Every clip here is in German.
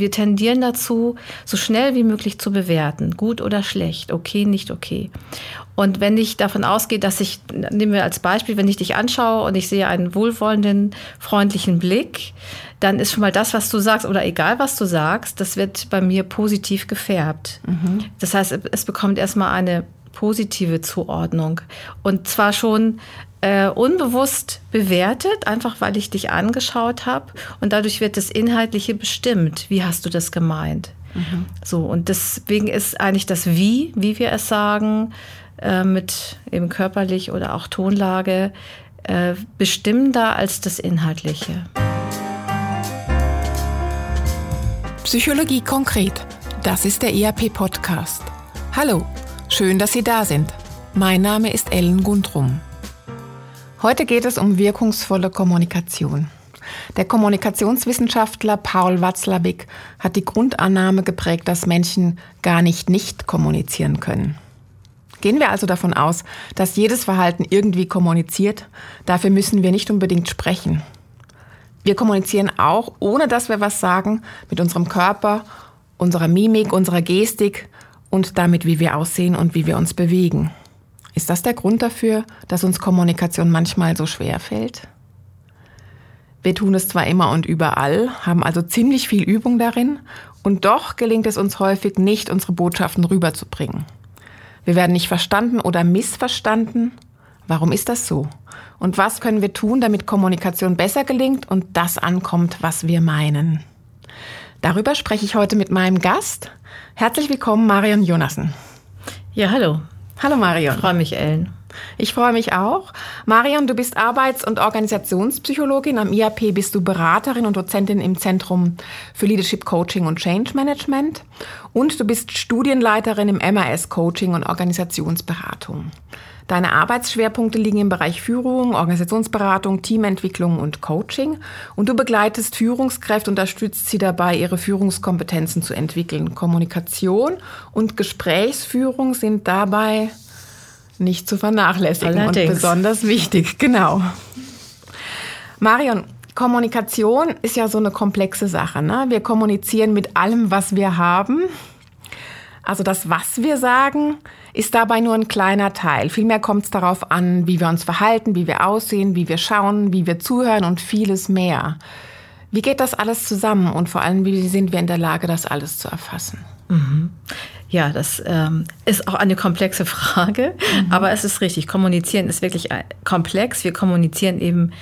wir tendieren dazu, so schnell wie möglich zu bewerten, gut oder schlecht, okay, nicht okay. Und wenn ich davon ausgehe, dass ich, nehmen wir als Beispiel, wenn ich dich anschaue und ich sehe einen wohlwollenden, freundlichen Blick, dann ist schon mal das, was du sagst, oder egal was du sagst, das wird bei mir positiv gefärbt. Mhm. Das heißt, es bekommt erstmal eine positive Zuordnung. Und zwar schon äh, unbewusst bewertet, einfach weil ich dich angeschaut habe. Und dadurch wird das Inhaltliche bestimmt. Wie hast du das gemeint? Mhm. So, und deswegen ist eigentlich das Wie, wie wir es sagen, äh, mit eben körperlich oder auch Tonlage äh, bestimmender als das Inhaltliche. Psychologie konkret. Das ist der ERP-Podcast. Hallo, schön, dass Sie da sind. Mein Name ist Ellen Gundrum. Heute geht es um wirkungsvolle Kommunikation. Der Kommunikationswissenschaftler Paul Watzlawick hat die Grundannahme geprägt, dass Menschen gar nicht nicht kommunizieren können. Gehen wir also davon aus, dass jedes Verhalten irgendwie kommuniziert. Dafür müssen wir nicht unbedingt sprechen. Wir kommunizieren auch, ohne dass wir was sagen, mit unserem Körper, unserer Mimik, unserer Gestik und damit, wie wir aussehen und wie wir uns bewegen. Ist das der Grund dafür, dass uns Kommunikation manchmal so schwer fällt? Wir tun es zwar immer und überall, haben also ziemlich viel Übung darin, und doch gelingt es uns häufig nicht, unsere Botschaften rüberzubringen. Wir werden nicht verstanden oder missverstanden. Warum ist das so? Und was können wir tun, damit Kommunikation besser gelingt und das ankommt, was wir meinen? Darüber spreche ich heute mit meinem Gast. Herzlich willkommen, Marion Jonassen. Ja, hallo. Hallo, Marion. Ich freue mich, Ellen. Ich freue mich auch. Marion, du bist Arbeits- und Organisationspsychologin. Am IAP bist du Beraterin und Dozentin im Zentrum für Leadership Coaching und Change Management. Und du bist Studienleiterin im MAS Coaching und Organisationsberatung. Deine Arbeitsschwerpunkte liegen im Bereich Führung, Organisationsberatung, Teamentwicklung und Coaching. Und du begleitest Führungskräfte, unterstützt sie dabei, ihre Führungskompetenzen zu entwickeln. Kommunikation und Gesprächsführung sind dabei nicht zu vernachlässigen Allerdings. und besonders wichtig, genau. Marion, Kommunikation ist ja so eine komplexe Sache. Ne? Wir kommunizieren mit allem, was wir haben. Also das, was wir sagen, ist dabei nur ein kleiner Teil. Vielmehr kommt es darauf an, wie wir uns verhalten, wie wir aussehen, wie wir schauen, wie wir zuhören und vieles mehr. Wie geht das alles zusammen und vor allem, wie sind wir in der Lage, das alles zu erfassen? Mhm. Ja, das ähm, ist auch eine komplexe Frage, mhm. aber es ist richtig. Kommunizieren ist wirklich äh, komplex. Wir kommunizieren eben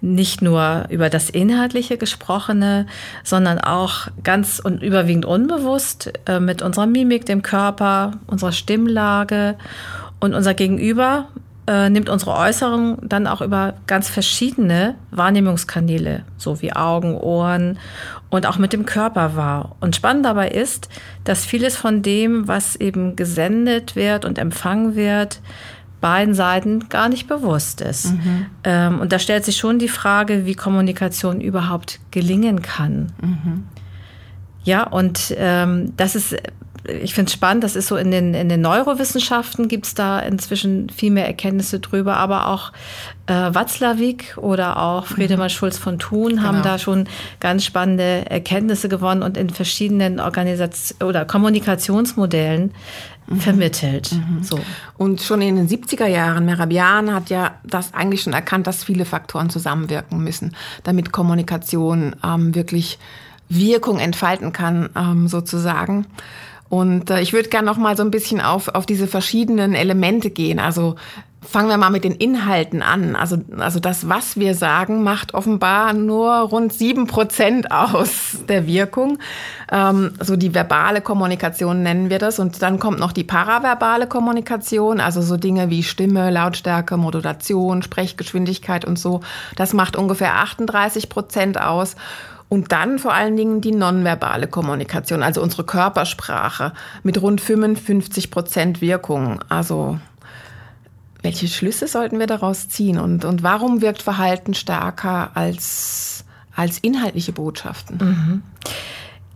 nicht nur über das inhaltliche Gesprochene, sondern auch ganz und überwiegend unbewusst äh, mit unserer Mimik, dem Körper, unserer Stimmlage und unser Gegenüber äh, nimmt unsere Äußerung dann auch über ganz verschiedene Wahrnehmungskanäle, so wie Augen, Ohren und auch mit dem Körper wahr. Und spannend dabei ist, dass vieles von dem, was eben gesendet wird und empfangen wird, beiden Seiten gar nicht bewusst ist. Mhm. Ähm, und da stellt sich schon die Frage, wie Kommunikation überhaupt gelingen kann. Mhm. Ja, und ähm, das ist ich finde es spannend, das ist so in den, in den Neurowissenschaften gibt es da inzwischen viel mehr Erkenntnisse drüber, aber auch äh, Watzlawick oder auch Friedemann mhm. Schulz von Thun genau. haben da schon ganz spannende Erkenntnisse gewonnen und in verschiedenen Organisations- oder Kommunikationsmodellen mhm. vermittelt. Mhm. So. Und schon in den 70er Jahren, Merabian hat ja das eigentlich schon erkannt, dass viele Faktoren zusammenwirken müssen, damit Kommunikation ähm, wirklich Wirkung entfalten kann, ähm, sozusagen. Und äh, ich würde gerne noch mal so ein bisschen auf, auf diese verschiedenen Elemente gehen. Also fangen wir mal mit den Inhalten an. Also, also das, was wir sagen, macht offenbar nur rund sieben Prozent aus der Wirkung. Ähm, so die verbale Kommunikation nennen wir das. Und dann kommt noch die paraverbale Kommunikation, also so Dinge wie Stimme, Lautstärke, Modulation, Sprechgeschwindigkeit und so. Das macht ungefähr 38 Prozent aus. Und dann vor allen Dingen die nonverbale Kommunikation, also unsere Körpersprache mit rund 55 Prozent Wirkung. Also welche Schlüsse sollten wir daraus ziehen und, und warum wirkt Verhalten stärker als, als inhaltliche Botschaften? Mhm.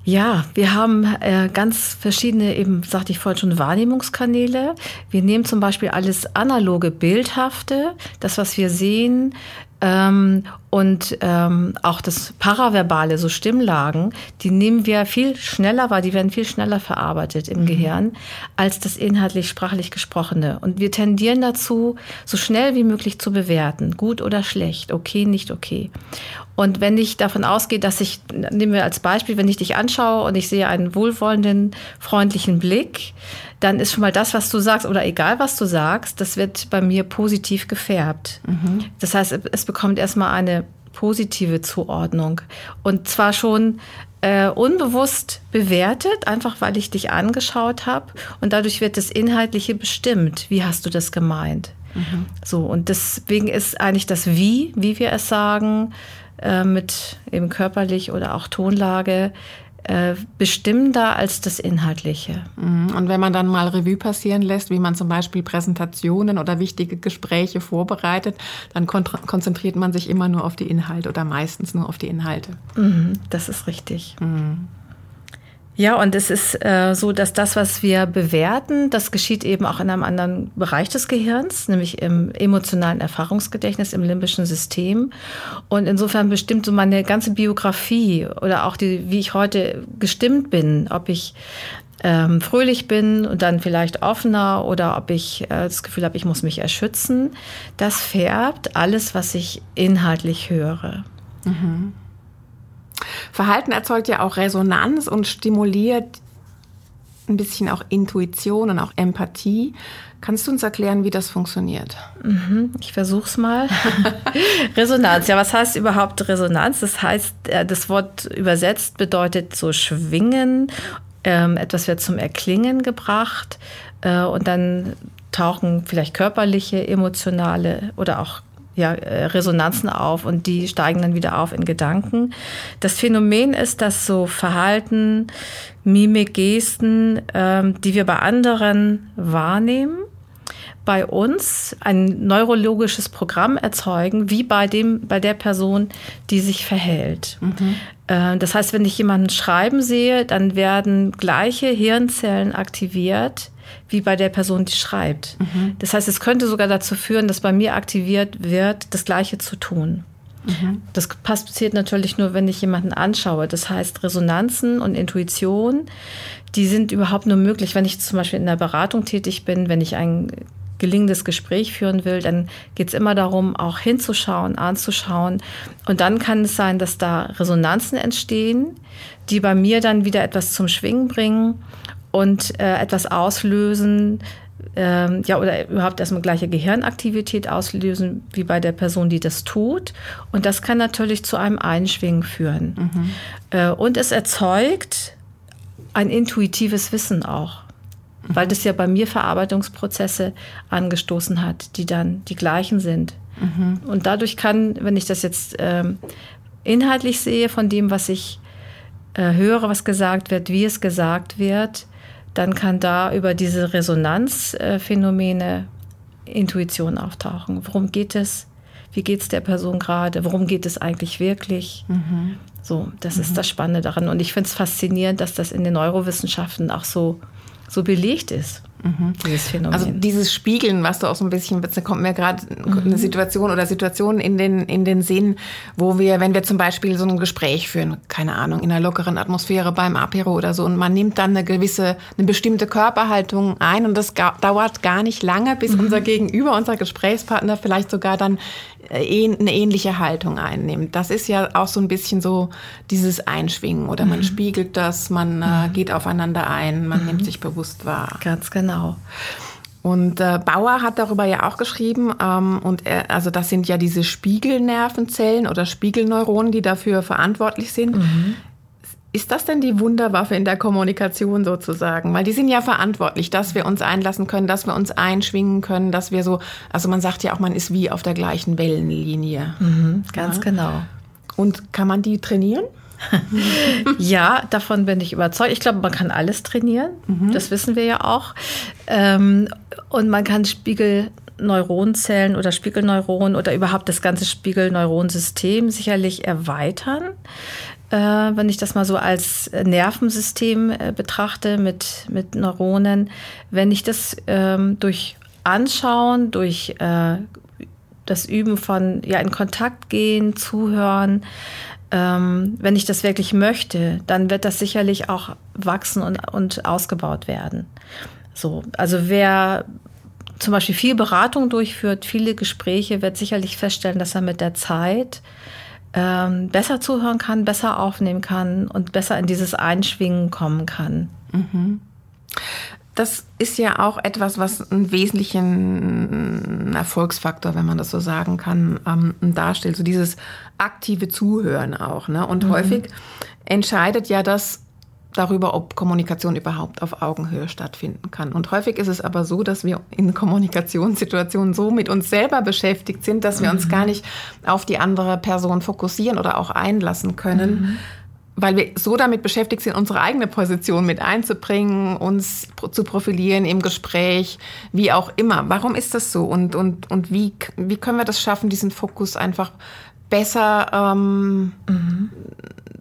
Ja, wir haben äh, ganz verschiedene, eben sagte ich vorhin schon, Wahrnehmungskanäle. Wir nehmen zum Beispiel alles analoge, bildhafte, das, was wir sehen, ähm, Und ähm, auch das Paraverbale, so Stimmlagen, die nehmen wir viel schneller wahr, die werden viel schneller verarbeitet im mhm. Gehirn als das inhaltlich sprachlich Gesprochene. Und wir tendieren dazu, so schnell wie möglich zu bewerten, gut oder schlecht, okay, nicht okay. Und wenn ich davon ausgehe, dass ich, nehmen wir als Beispiel, wenn ich dich anschaue und ich sehe einen wohlwollenden, freundlichen Blick, dann ist schon mal das, was du sagst, oder egal was du sagst, das wird bei mir positiv gefärbt. Mhm. Das heißt, es bekommt erstmal eine positive Zuordnung. Und zwar schon äh, unbewusst bewertet, einfach weil ich dich angeschaut habe. Und dadurch wird das Inhaltliche bestimmt. Wie hast du das gemeint? Mhm. So, und deswegen ist eigentlich das Wie, wie wir es sagen, äh, mit eben körperlich oder auch Tonlage, äh, bestimmender als das Inhaltliche. Mhm. Und wenn man dann mal Revue passieren lässt, wie man zum Beispiel Präsentationen oder wichtige Gespräche vorbereitet, dann konzentriert man sich immer nur auf die Inhalte oder meistens nur auf die Inhalte. Mhm, das ist richtig. Mhm. Ja, und es ist äh, so, dass das, was wir bewerten, das geschieht eben auch in einem anderen Bereich des Gehirns, nämlich im emotionalen Erfahrungsgedächtnis, im limbischen System. Und insofern bestimmt so meine ganze Biografie oder auch die, wie ich heute gestimmt bin, ob ich ähm, fröhlich bin und dann vielleicht offener oder ob ich äh, das Gefühl habe, ich muss mich erschützen, das färbt alles, was ich inhaltlich höre. Mhm. Verhalten erzeugt ja auch Resonanz und stimuliert ein bisschen auch Intuition und auch Empathie. Kannst du uns erklären, wie das funktioniert? Mhm, ich versuche es mal. Resonanz. Ja, was heißt überhaupt Resonanz? Das heißt, äh, das Wort übersetzt bedeutet so schwingen. Ähm, etwas wird zum Erklingen gebracht äh, und dann tauchen vielleicht körperliche, emotionale oder auch ja, äh, Resonanzen auf und die steigen dann wieder auf in Gedanken. Das Phänomen ist, dass so Verhalten, Mimik, Gesten, ähm, die wir bei anderen wahrnehmen, bei uns ein neurologisches Programm erzeugen, wie bei dem, bei der Person, die sich verhält. Mhm. Äh, das heißt, wenn ich jemanden schreiben sehe, dann werden gleiche Hirnzellen aktiviert, wie bei der Person, die schreibt. Mhm. Das heißt, es könnte sogar dazu führen, dass bei mir aktiviert wird, das Gleiche zu tun. Mhm. Das passiert natürlich nur, wenn ich jemanden anschaue. Das heißt, Resonanzen und Intuition, die sind überhaupt nur möglich, wenn ich zum Beispiel in der Beratung tätig bin, wenn ich ein gelingendes Gespräch führen will, dann geht es immer darum, auch hinzuschauen, anzuschauen. Und dann kann es sein, dass da Resonanzen entstehen, die bei mir dann wieder etwas zum Schwingen bringen und äh, etwas auslösen, ähm, ja, oder überhaupt erstmal gleiche Gehirnaktivität auslösen wie bei der Person, die das tut. Und das kann natürlich zu einem Einschwingen führen. Mhm. Äh, und es erzeugt ein intuitives Wissen auch, mhm. weil das ja bei mir Verarbeitungsprozesse angestoßen hat, die dann die gleichen sind. Mhm. Und dadurch kann, wenn ich das jetzt ähm, inhaltlich sehe von dem, was ich äh, höre, was gesagt wird, wie es gesagt wird, dann kann da über diese Resonanzphänomene Intuition auftauchen. Worum geht es? Wie geht es der Person gerade? Worum geht es eigentlich wirklich? Mhm. So, das mhm. ist das Spannende daran. Und ich finde es faszinierend, dass das in den Neurowissenschaften auch so, so belegt ist. Mhm. Dieses Phänomen. Also dieses Spiegeln, was du auch so ein bisschen, da kommt mir gerade mhm. eine Situation oder Situationen in den, in den Sinn, wo wir, wenn wir zum Beispiel so ein Gespräch führen, keine Ahnung, in einer lockeren Atmosphäre beim Apero oder so, und man nimmt dann eine gewisse, eine bestimmte Körperhaltung ein und das dauert gar nicht lange, bis mhm. unser Gegenüber, unser Gesprächspartner vielleicht sogar dann eine ähnliche Haltung einnimmt. Das ist ja auch so ein bisschen so dieses Einschwingen oder man mhm. spiegelt das, man äh, mhm. geht aufeinander ein, man nimmt mhm. sich bewusst wahr. Ganz genau. Und äh, Bauer hat darüber ja auch geschrieben, ähm, und er, also das sind ja diese Spiegelnervenzellen oder Spiegelneuronen, die dafür verantwortlich sind. Mhm. Ist das denn die Wunderwaffe in der Kommunikation sozusagen? Weil die sind ja verantwortlich, dass wir uns einlassen können, dass wir uns einschwingen können, dass wir so, also man sagt ja auch, man ist wie auf der gleichen Wellenlinie. Mhm, ganz ja. genau. Und kann man die trainieren? ja, davon bin ich überzeugt. Ich glaube, man kann alles trainieren. Mhm. Das wissen wir ja auch. Ähm, und man kann Spiegelneuronzellen oder Spiegelneuronen oder überhaupt das ganze Spiegelneuronensystem sicherlich erweitern. Äh, wenn ich das mal so als Nervensystem äh, betrachte mit, mit Neuronen, wenn ich das ähm, durch Anschauen, durch äh, das Üben von ja in Kontakt gehen, zuhören. Ähm, wenn ich das wirklich möchte, dann wird das sicherlich auch wachsen und, und ausgebaut werden. So, also wer zum Beispiel viel Beratung durchführt, viele Gespräche, wird sicherlich feststellen, dass er mit der Zeit ähm, besser zuhören kann, besser aufnehmen kann und besser in dieses Einschwingen kommen kann. Mhm. Das ist ja auch etwas, was einen wesentlichen Erfolgsfaktor, wenn man das so sagen kann, ähm, darstellt. So dieses aktive Zuhören auch. Ne? Und mhm. häufig entscheidet ja das darüber, ob Kommunikation überhaupt auf Augenhöhe stattfinden kann. Und häufig ist es aber so, dass wir in Kommunikationssituationen so mit uns selber beschäftigt sind, dass wir mhm. uns gar nicht auf die andere Person fokussieren oder auch einlassen können. Mhm. Weil wir so damit beschäftigt sind, unsere eigene Position mit einzubringen, uns zu profilieren im Gespräch, wie auch immer. Warum ist das so? Und, und, und wie, wie können wir das schaffen, diesen Fokus einfach besser ähm, mhm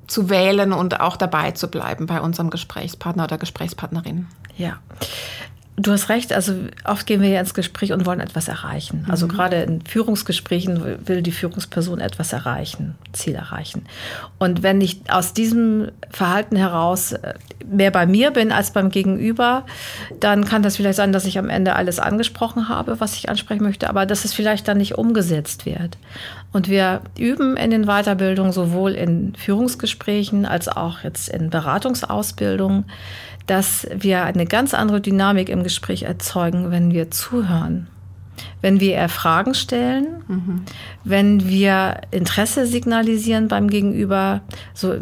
zu wählen und auch dabei zu bleiben bei unserem Gesprächspartner oder Gesprächspartnerin. Ja. Du hast recht, also oft gehen wir ja ins Gespräch und wollen etwas erreichen. Also mhm. gerade in Führungsgesprächen will die Führungsperson etwas erreichen, Ziel erreichen. Und wenn ich aus diesem Verhalten heraus äh, mehr bei mir bin als beim Gegenüber, dann kann das vielleicht sein, dass ich am Ende alles angesprochen habe, was ich ansprechen möchte, aber dass es vielleicht dann nicht umgesetzt wird. Und wir üben in den Weiterbildungen sowohl in Führungsgesprächen als auch jetzt in Beratungsausbildungen, dass wir eine ganz andere Dynamik im Gespräch erzeugen, wenn wir zuhören. Wenn wir eher Fragen stellen, mhm. wenn wir Interesse signalisieren beim Gegenüber, so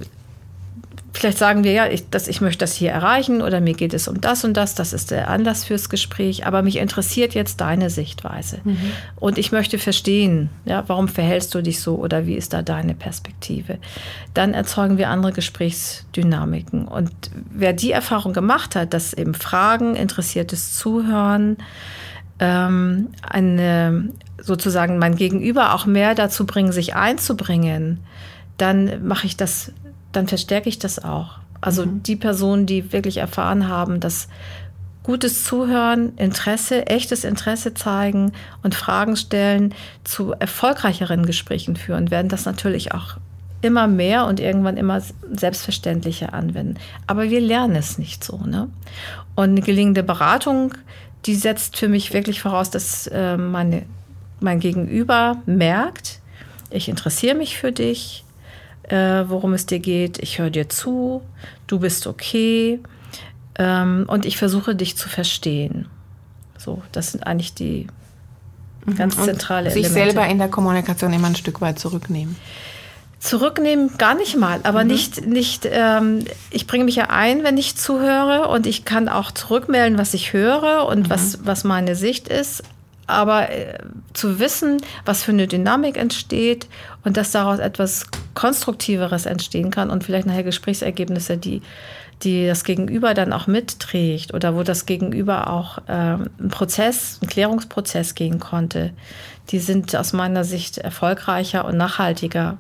Vielleicht sagen wir ja, ich, dass ich möchte das hier erreichen oder mir geht es um das und das, das ist der Anlass fürs Gespräch, aber mich interessiert jetzt deine Sichtweise. Mhm. Und ich möchte verstehen, ja, warum verhältst du dich so oder wie ist da deine Perspektive? Dann erzeugen wir andere Gesprächsdynamiken. Und wer die Erfahrung gemacht hat, dass eben Fragen, interessiertes Zuhören, ähm, eine, sozusagen mein Gegenüber auch mehr dazu bringen, sich einzubringen, dann mache ich das dann verstärke ich das auch. Also mhm. die Personen, die wirklich erfahren haben, dass gutes Zuhören, Interesse, echtes Interesse zeigen und Fragen stellen zu erfolgreicheren Gesprächen führen, werden das natürlich auch immer mehr und irgendwann immer selbstverständlicher anwenden. Aber wir lernen es nicht so. Ne? Und eine gelingende Beratung, die setzt für mich wirklich voraus, dass äh, meine, mein Gegenüber merkt, ich interessiere mich für dich, äh, worum es dir geht. Ich höre dir zu, du bist okay ähm, und ich versuche dich zu verstehen. So, das sind eigentlich die mhm. ganz zentrale und sich Elemente. Sich selber in der Kommunikation immer ein Stück weit zurücknehmen. Zurücknehmen gar nicht mal, aber mhm. nicht, nicht ähm, ich bringe mich ja ein, wenn ich zuhöre und ich kann auch zurückmelden, was ich höre und mhm. was, was meine Sicht ist. Aber äh, zu wissen, was für eine Dynamik entsteht und dass daraus etwas Konstruktiveres entstehen kann und vielleicht nachher Gesprächsergebnisse, die, die das Gegenüber dann auch mitträgt oder wo das Gegenüber auch äh, einen Prozess, einen Klärungsprozess gehen konnte, die sind aus meiner Sicht erfolgreicher und nachhaltiger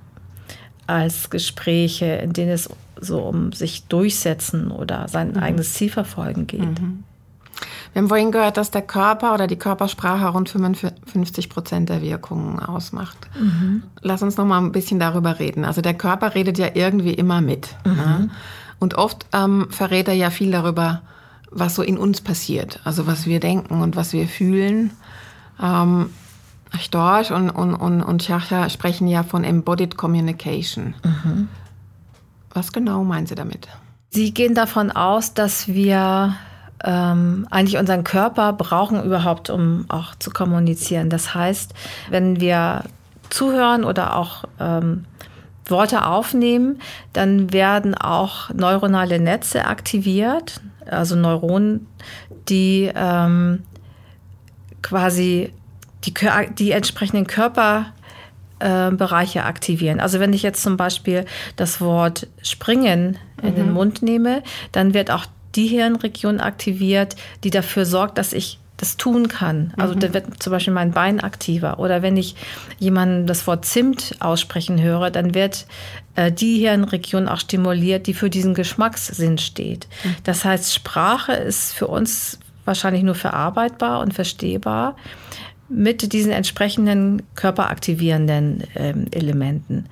als Gespräche, in denen es so um sich durchsetzen oder sein mhm. eigenes Ziel verfolgen geht. Mhm. Wir haben vorhin gehört, dass der Körper oder die Körpersprache rund 55 Prozent der Wirkungen ausmacht. Mhm. Lass uns noch mal ein bisschen darüber reden. Also der Körper redet ja irgendwie immer mit. Mhm. Ne? Und oft ähm, verrät er ja viel darüber, was so in uns passiert. Also was wir denken und was wir fühlen. Ähm, Storch und, und, und, und Chacha sprechen ja von Embodied Communication. Mhm. Was genau meinen Sie damit? Sie gehen davon aus, dass wir ähm, eigentlich unseren Körper brauchen überhaupt, um auch zu kommunizieren. Das heißt, wenn wir zuhören oder auch ähm, Worte aufnehmen, dann werden auch neuronale Netze aktiviert, also Neuronen, die ähm, quasi die, die entsprechenden Körperbereiche äh, aktivieren. Also wenn ich jetzt zum Beispiel das Wort springen in mhm. den Mund nehme, dann wird auch die Hirnregion aktiviert, die dafür sorgt, dass ich das tun kann. Also mhm. da wird zum Beispiel mein Bein aktiver. Oder wenn ich jemanden das Wort Zimt aussprechen höre, dann wird äh, die Hirnregion auch stimuliert, die für diesen Geschmackssinn steht. Mhm. Das heißt, Sprache ist für uns wahrscheinlich nur verarbeitbar und verstehbar, mit diesen entsprechenden körperaktivierenden ähm, Elementen.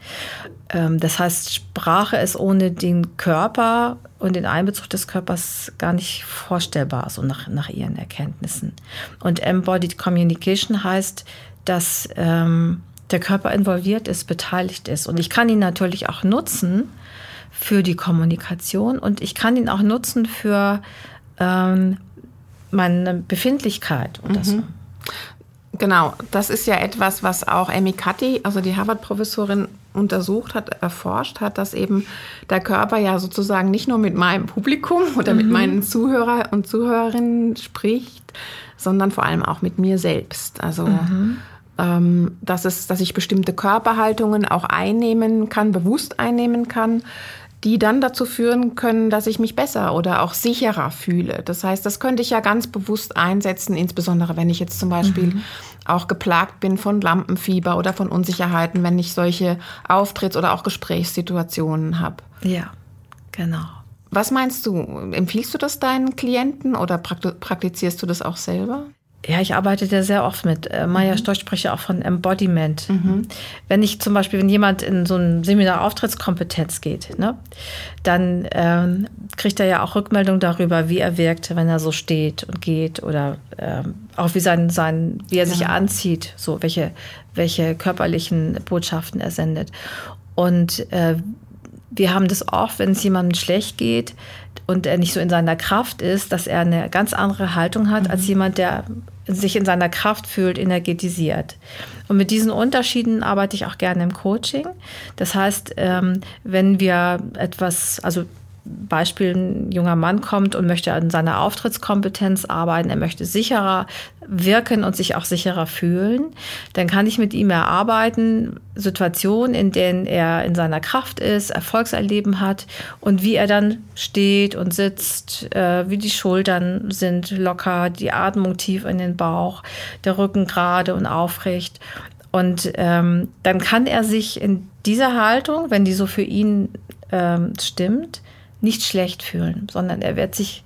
Ähm, das heißt, Sprache ist ohne den Körper und den Einbezug des Körpers gar nicht vorstellbar, so nach, nach ihren Erkenntnissen. Und Embodied Communication heißt, dass ähm, der Körper involviert ist, beteiligt ist. Und ich kann ihn natürlich auch nutzen für die Kommunikation und ich kann ihn auch nutzen für ähm, meine Befindlichkeit oder mhm. so. Genau, das ist ja etwas, was auch Amy Cuddy, also die Harvard-Professorin, untersucht hat, erforscht hat, dass eben der Körper ja sozusagen nicht nur mit meinem Publikum oder mhm. mit meinen Zuhörer und Zuhörerinnen spricht, sondern vor allem auch mit mir selbst. Also mhm. ähm, dass, es, dass ich bestimmte Körperhaltungen auch einnehmen kann, bewusst einnehmen kann, die dann dazu führen können, dass ich mich besser oder auch sicherer fühle. Das heißt, das könnte ich ja ganz bewusst einsetzen, insbesondere wenn ich jetzt zum Beispiel mhm. auch geplagt bin von Lampenfieber oder von Unsicherheiten, wenn ich solche Auftritts- oder auch Gesprächssituationen habe. Ja, genau. Was meinst du? Empfiehlst du das deinen Klienten oder praktizierst du das auch selber? Ja, ich arbeite da sehr oft mit. Äh, Maya mhm. Storch spricht ja auch von Embodiment. Mhm. Wenn ich zum Beispiel, wenn jemand in so ein Seminar Auftrittskompetenz geht, ne, dann ähm, kriegt er ja auch Rückmeldung darüber, wie er wirkt, wenn er so steht und geht oder ähm, auch wie sein, sein wie er ja. sich anzieht, so welche, welche körperlichen Botschaften er sendet. Und äh, wir haben das oft, wenn es jemandem schlecht geht und er nicht so in seiner Kraft ist, dass er eine ganz andere Haltung hat mhm. als jemand, der sich in seiner Kraft fühlt, energetisiert. Und mit diesen Unterschieden arbeite ich auch gerne im Coaching. Das heißt, ähm, wenn wir etwas, also Beispiel, ein junger Mann kommt und möchte an seiner Auftrittskompetenz arbeiten, er möchte sicherer wirken und sich auch sicherer fühlen, dann kann ich mit ihm erarbeiten, Situationen, in denen er in seiner Kraft ist, Erfolgserleben hat und wie er dann steht und sitzt, äh, wie die Schultern sind locker, die Atmung tief in den Bauch, der Rücken gerade und aufrecht. Und ähm, dann kann er sich in dieser Haltung, wenn die so für ihn ähm, stimmt, nicht schlecht fühlen, sondern er wird sich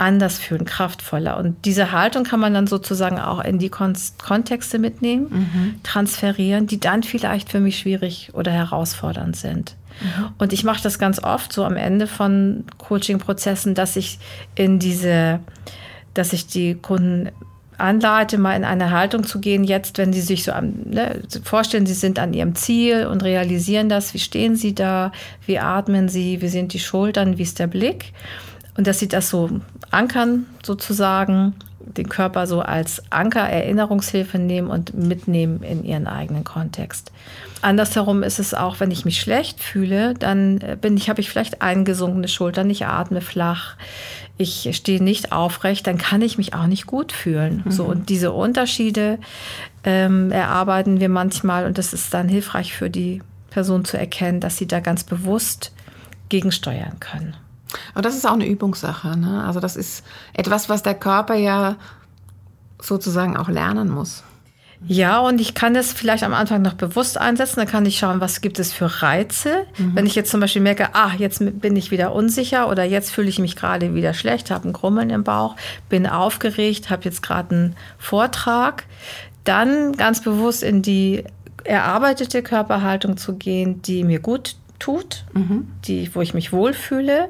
anders fühlen, kraftvoller. Und diese Haltung kann man dann sozusagen auch in die Kon Kontexte mitnehmen, mhm. transferieren, die dann vielleicht für mich schwierig oder herausfordernd sind. Mhm. Und ich mache das ganz oft so am Ende von Coaching-Prozessen, dass ich in diese, dass ich die Kunden anleite, mal in eine Haltung zu gehen, jetzt, wenn Sie sich so ne, vorstellen, Sie sind an Ihrem Ziel und realisieren das, wie stehen Sie da, wie atmen Sie, wie sind die Schultern, wie ist der Blick? Und dass Sie das so ankern sozusagen, den Körper so als Anker, Erinnerungshilfe nehmen und mitnehmen in Ihren eigenen Kontext. Andersherum ist es auch, wenn ich mich schlecht fühle, dann bin ich, habe ich vielleicht eingesunkene Schultern, ich atme flach, ich stehe nicht aufrecht, dann kann ich mich auch nicht gut fühlen. Mhm. So, und diese Unterschiede ähm, erarbeiten wir manchmal und das ist dann hilfreich für die Person zu erkennen, dass sie da ganz bewusst gegensteuern können. Und das ist auch eine Übungssache. Ne? Also das ist etwas, was der Körper ja sozusagen auch lernen muss. Ja, und ich kann das vielleicht am Anfang noch bewusst einsetzen. Dann kann ich schauen, was gibt es für Reize. Mhm. Wenn ich jetzt zum Beispiel merke, ah, jetzt bin ich wieder unsicher oder jetzt fühle ich mich gerade wieder schlecht, habe ein Grummeln im Bauch, bin aufgeregt, habe jetzt gerade einen Vortrag, dann ganz bewusst in die erarbeitete Körperhaltung zu gehen, die mir gut tut, mhm. die, wo ich mich wohlfühle,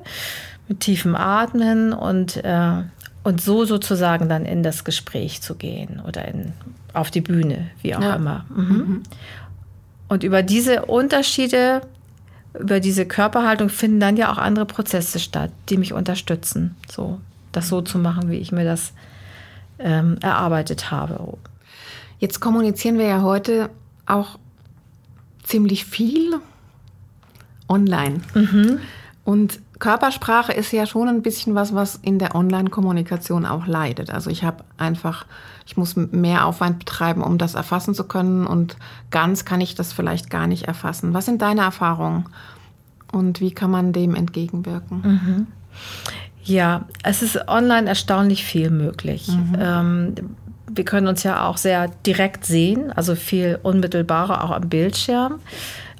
mit tiefem Atmen und, äh, und so sozusagen dann in das Gespräch zu gehen oder in auf die Bühne, wie auch ja. immer. Mhm. Mhm. Und über diese Unterschiede, über diese Körperhaltung finden dann ja auch andere Prozesse statt, die mich unterstützen, so das so zu machen, wie ich mir das ähm, erarbeitet habe. Jetzt kommunizieren wir ja heute auch ziemlich viel online. Mhm. Und Körpersprache ist ja schon ein bisschen was, was in der Online-Kommunikation auch leidet. Also ich habe einfach, ich muss mehr Aufwand betreiben, um das erfassen zu können und ganz kann ich das vielleicht gar nicht erfassen. Was sind deine Erfahrungen und wie kann man dem entgegenwirken? Mhm. Ja, es ist online erstaunlich viel möglich. Mhm. Ähm, wir können uns ja auch sehr direkt sehen, also viel unmittelbarer auch am Bildschirm.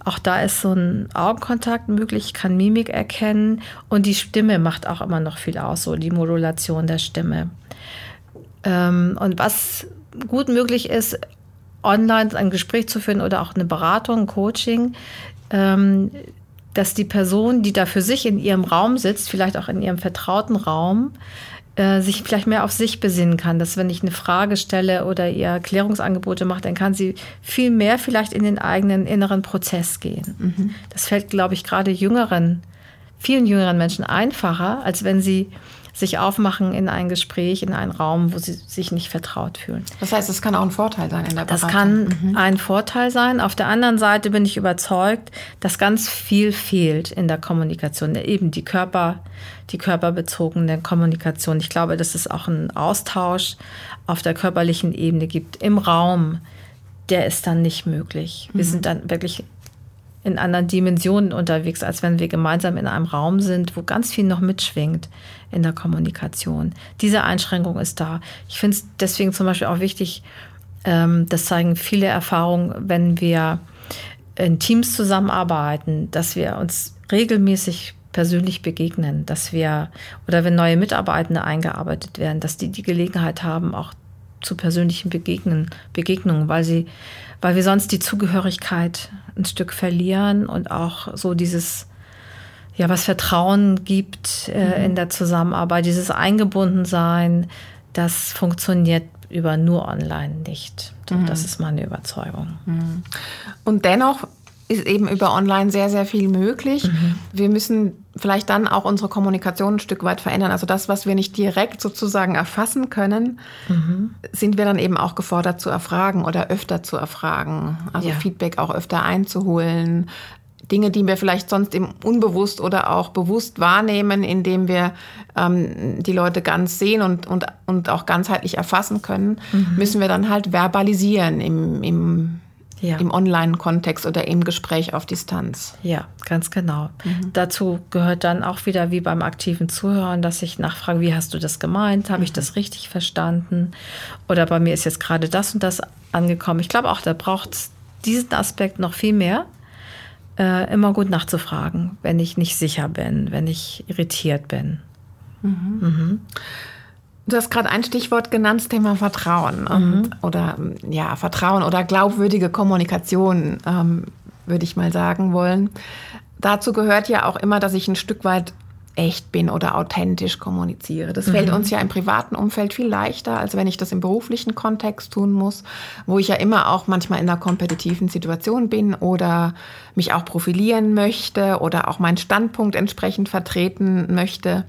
Auch da ist so ein Augenkontakt möglich, ich kann Mimik erkennen und die Stimme macht auch immer noch viel aus, so die Modulation der Stimme. Ähm, und was gut möglich ist, online ein Gespräch zu führen oder auch eine Beratung, ein Coaching, ähm, dass die Person, die da für sich in ihrem Raum sitzt, vielleicht auch in ihrem vertrauten Raum, äh, sich vielleicht mehr auf sich besinnen kann, dass wenn ich eine Frage stelle oder ihr Klärungsangebote mache, dann kann sie viel mehr vielleicht in den eigenen inneren Prozess gehen. Mhm. Das fällt, glaube ich, gerade jüngeren, vielen jüngeren Menschen einfacher, als wenn sie sich aufmachen in ein Gespräch, in einen Raum, wo sie sich nicht vertraut fühlen. Das heißt, es kann auch ein Vorteil sein in der Beratung. Das kann mhm. ein Vorteil sein. Auf der anderen Seite bin ich überzeugt, dass ganz viel fehlt in der Kommunikation. Eben die Körper, die körperbezogene Kommunikation. Ich glaube, dass es auch einen Austausch auf der körperlichen Ebene gibt im Raum. Der ist dann nicht möglich. Wir mhm. sind dann wirklich in anderen Dimensionen unterwegs, als wenn wir gemeinsam in einem Raum sind, wo ganz viel noch mitschwingt in der Kommunikation. Diese Einschränkung ist da. Ich finde es deswegen zum Beispiel auch wichtig, ähm, das zeigen viele Erfahrungen, wenn wir in Teams zusammenarbeiten, dass wir uns regelmäßig persönlich begegnen, dass wir oder wenn neue Mitarbeitende eingearbeitet werden, dass die die Gelegenheit haben, auch zu persönlichen Begegnen, Begegnungen, weil sie, weil wir sonst die Zugehörigkeit ein Stück verlieren und auch so dieses, ja, was Vertrauen gibt äh, mhm. in der Zusammenarbeit, dieses Eingebundensein, das funktioniert über nur online nicht. Mhm. Das ist meine Überzeugung. Mhm. Und dennoch ist eben über online sehr, sehr viel möglich. Mhm. Wir müssen vielleicht dann auch unsere Kommunikation ein Stück weit verändern. Also das, was wir nicht direkt sozusagen erfassen können, mhm. sind wir dann eben auch gefordert zu erfragen oder öfter zu erfragen. Also ja. Feedback auch öfter einzuholen. Dinge, die wir vielleicht sonst im unbewusst oder auch bewusst wahrnehmen, indem wir ähm, die Leute ganz sehen und, und, und auch ganzheitlich erfassen können, mhm. müssen wir dann halt verbalisieren im, im ja. im Online-Kontext oder im Gespräch auf Distanz. Ja, ganz genau. Mhm. Dazu gehört dann auch wieder wie beim aktiven Zuhören, dass ich nachfrage, wie hast du das gemeint? Habe mhm. ich das richtig verstanden? Oder bei mir ist jetzt gerade das und das angekommen. Ich glaube auch, da braucht es diesen Aspekt noch viel mehr. Äh, immer gut nachzufragen, wenn ich nicht sicher bin, wenn ich irritiert bin. Mhm. Du hast gerade ein Stichwort genannt, das Thema Vertrauen. Mhm. Oder ja, Vertrauen oder glaubwürdige Kommunikation, ähm, würde ich mal sagen wollen. Dazu gehört ja auch immer, dass ich ein Stück weit echt bin oder authentisch kommuniziere. Das mhm. fällt uns ja im privaten Umfeld viel leichter, als wenn ich das im beruflichen Kontext tun muss, wo ich ja immer auch manchmal in einer kompetitiven Situation bin oder mich auch profilieren möchte oder auch meinen Standpunkt entsprechend vertreten möchte.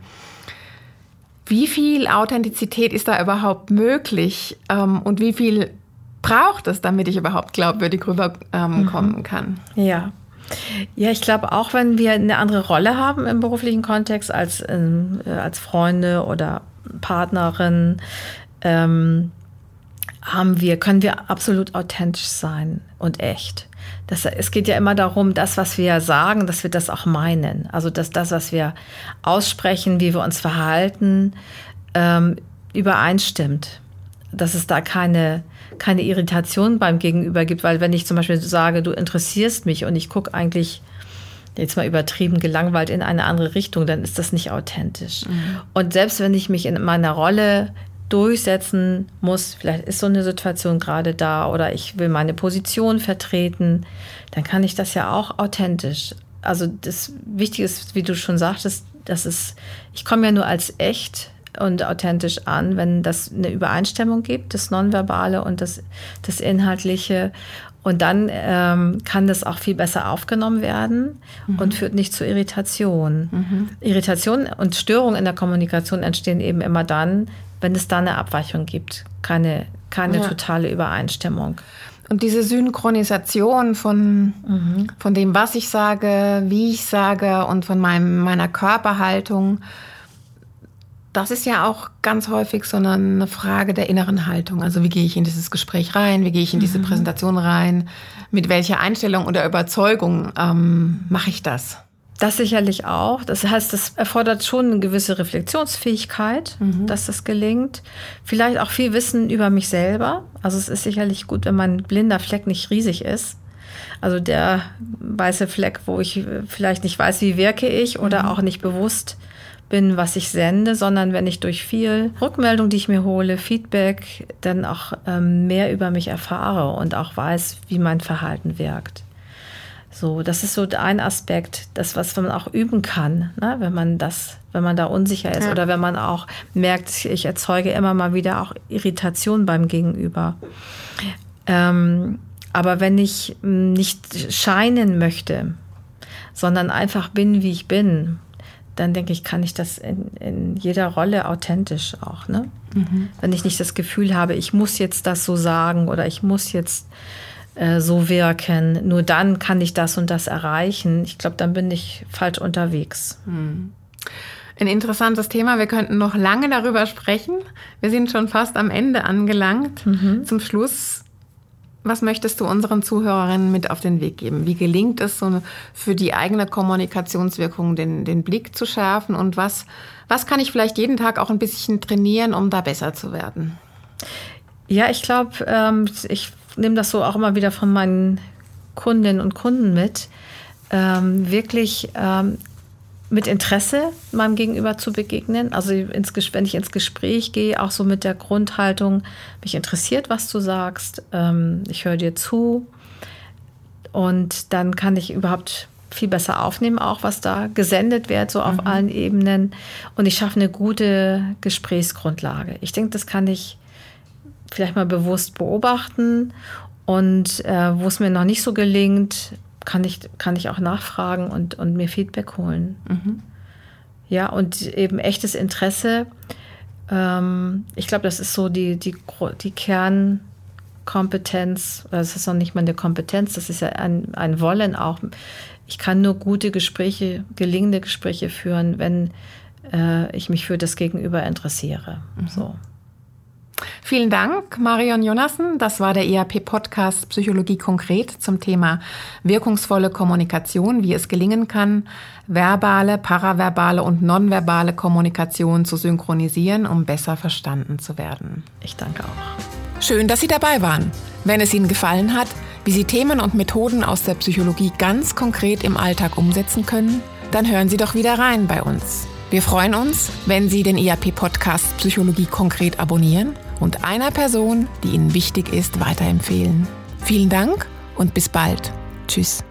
Wie viel Authentizität ist da überhaupt möglich ähm, und wie viel braucht es, damit ich überhaupt glaubwürdig rüberkommen ähm, mhm. kann? Ja. Ja, ich glaube, auch wenn wir eine andere Rolle haben im beruflichen Kontext als, ähm, als Freunde oder Partnerin, ähm, haben wir, können wir absolut authentisch sein und echt. Das, es geht ja immer darum, das, was wir sagen, dass wir das auch meinen. Also, dass das, was wir aussprechen, wie wir uns verhalten, ähm, übereinstimmt. Dass es da keine, keine Irritation beim Gegenüber gibt. Weil wenn ich zum Beispiel sage, du interessierst mich und ich gucke eigentlich jetzt mal übertrieben gelangweilt in eine andere Richtung, dann ist das nicht authentisch. Mhm. Und selbst wenn ich mich in meiner Rolle durchsetzen muss, vielleicht ist so eine Situation gerade da oder ich will meine Position vertreten, dann kann ich das ja auch authentisch. Also das Wichtige ist, wie du schon sagtest, dass es, ich komme ja nur als echt und authentisch an, wenn das eine Übereinstimmung gibt, das Nonverbale und das, das Inhaltliche. Und dann ähm, kann das auch viel besser aufgenommen werden mhm. und führt nicht zu Irritation. Mhm. Irritation und Störungen in der Kommunikation entstehen eben immer dann, wenn es da eine Abweichung gibt, keine, keine ja. totale Übereinstimmung. Und diese Synchronisation von, mhm. von dem, was ich sage, wie ich sage und von meinem, meiner Körperhaltung, das ist ja auch ganz häufig so eine, Frage der inneren Haltung. Also wie gehe ich in dieses Gespräch rein, wie gehe ich in diese mhm. Präsentation rein, mit welcher Einstellung oder Überzeugung ähm, mache ich das? Das sicherlich auch. Das heißt, das erfordert schon eine gewisse Reflexionsfähigkeit, mhm. dass das gelingt. Vielleicht auch viel Wissen über mich selber. Also es ist sicherlich gut, wenn mein blinder Fleck nicht riesig ist. Also der weiße Fleck, wo ich vielleicht nicht weiß, wie wirke ich oder mhm. auch nicht bewusst bin, was ich sende, sondern wenn ich durch viel Rückmeldung, die ich mir hole, Feedback, dann auch ähm, mehr über mich erfahre und auch weiß, wie mein Verhalten wirkt. So, das ist so ein Aspekt, das, was man auch üben kann, ne? wenn man das, wenn man da unsicher ist ja. oder wenn man auch merkt, ich erzeuge immer mal wieder auch Irritation beim Gegenüber. Ähm, aber wenn ich hm, nicht scheinen möchte, sondern einfach bin, wie ich bin, dann denke ich, kann ich das in, in jeder Rolle authentisch auch. Ne? Mhm. Wenn ich nicht das Gefühl habe, ich muss jetzt das so sagen oder ich muss jetzt äh, so wirken, nur dann kann ich das und das erreichen. Ich glaube, dann bin ich falsch unterwegs. Mhm. Ein interessantes Thema. Wir könnten noch lange darüber sprechen. Wir sind schon fast am Ende angelangt. Mhm. Zum Schluss was möchtest du unseren Zuhörerinnen mit auf den Weg geben? Wie gelingt es, so für die eigene Kommunikationswirkung den, den Blick zu schärfen? Und was, was kann ich vielleicht jeden Tag auch ein bisschen trainieren, um da besser zu werden? Ja, ich glaube, ähm, ich nehme das so auch immer wieder von meinen Kundinnen und Kunden mit. Ähm, wirklich ähm, mit Interesse meinem Gegenüber zu begegnen. Also ins, wenn ich ins Gespräch gehe, auch so mit der Grundhaltung, mich interessiert, was du sagst, ähm, ich höre dir zu und dann kann ich überhaupt viel besser aufnehmen, auch was da gesendet wird, so auf mhm. allen Ebenen. Und ich schaffe eine gute Gesprächsgrundlage. Ich denke, das kann ich vielleicht mal bewusst beobachten und äh, wo es mir noch nicht so gelingt, kann ich, kann ich auch nachfragen und, und mir Feedback holen. Mhm. Ja, und eben echtes Interesse. Ähm, ich glaube, das ist so die, die, die Kernkompetenz. Das ist noch nicht mal eine Kompetenz, das ist ja ein, ein Wollen auch. Ich kann nur gute Gespräche, gelingende Gespräche führen, wenn äh, ich mich für das Gegenüber interessiere. Mhm. So. Vielen Dank, Marion Jonassen. Das war der ERP-Podcast Psychologie konkret zum Thema wirkungsvolle Kommunikation, wie es gelingen kann, verbale, paraverbale und nonverbale Kommunikation zu synchronisieren, um besser verstanden zu werden. Ich danke auch. Schön, dass Sie dabei waren. Wenn es Ihnen gefallen hat, wie Sie Themen und Methoden aus der Psychologie ganz konkret im Alltag umsetzen können, dann hören Sie doch wieder rein bei uns. Wir freuen uns, wenn Sie den ERP-Podcast Psychologie konkret abonnieren und einer Person, die Ihnen wichtig ist, weiterempfehlen. Vielen Dank und bis bald. Tschüss.